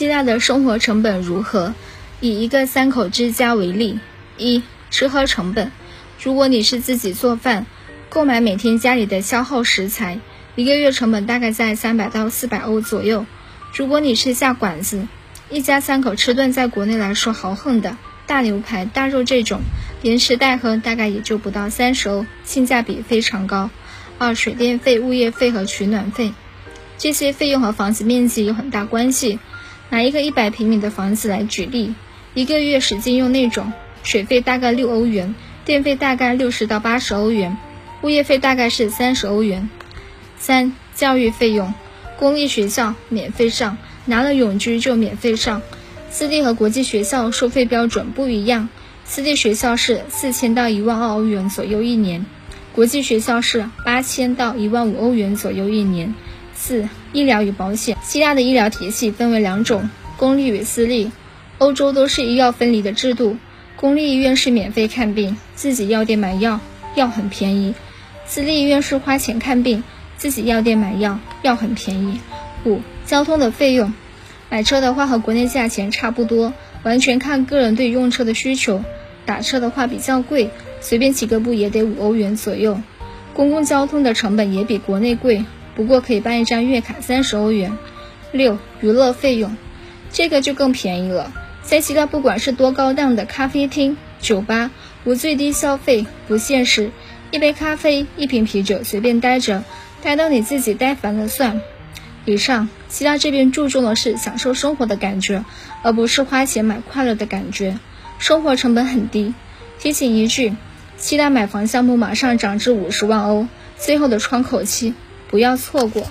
希腊的生活成本如何？以一个三口之家为例，一吃喝成本。如果你是自己做饭，购买每天家里的消耗食材，一个月成本大概在三百到四百欧左右。如果你是下馆子，一家三口吃顿在国内来说豪横的大牛排、大肉这种，连吃带喝大概也就不到三十欧，性价比非常高。二水电费、物业费和取暖费，这些费用和房子面积有很大关系。拿一个一百平米的房子来举例，一个月使劲用那种，水费大概六欧元，电费大概六十到八十欧元，物业费大概是三十欧元。三、教育费用，公立学校免费上，拿了永居就免费上。私立和国际学校收费标准不一样，私立学校是四千到一万二欧元左右一年，国际学校是八千到一万五欧元左右一年。四、医疗与保险。希腊的医疗体系分为两种，公立与私立。欧洲都是医药分离的制度，公立医院是免费看病，自己药店买药，药很便宜；私立医院是花钱看病，自己药店买药，药很便宜。五、交通的费用。买车的话和国内价钱差不多，完全看个人对用车的需求。打车的话比较贵，随便骑个步也得五欧元左右。公共交通的成本也比国内贵。不过可以办一张月卡，三十欧元。六、娱乐费用，这个就更便宜了。在希腊，不管是多高档的咖啡厅、酒吧，无最低消费不现实。一杯咖啡，一瓶啤酒，随便待着，待到你自己待烦了算。以上，希腊这边注重的是享受生活的感觉，而不是花钱买快乐的感觉。生活成本很低。提醒一句，希腊买房项目马上涨至五十万欧，最后的窗口期。不要错过。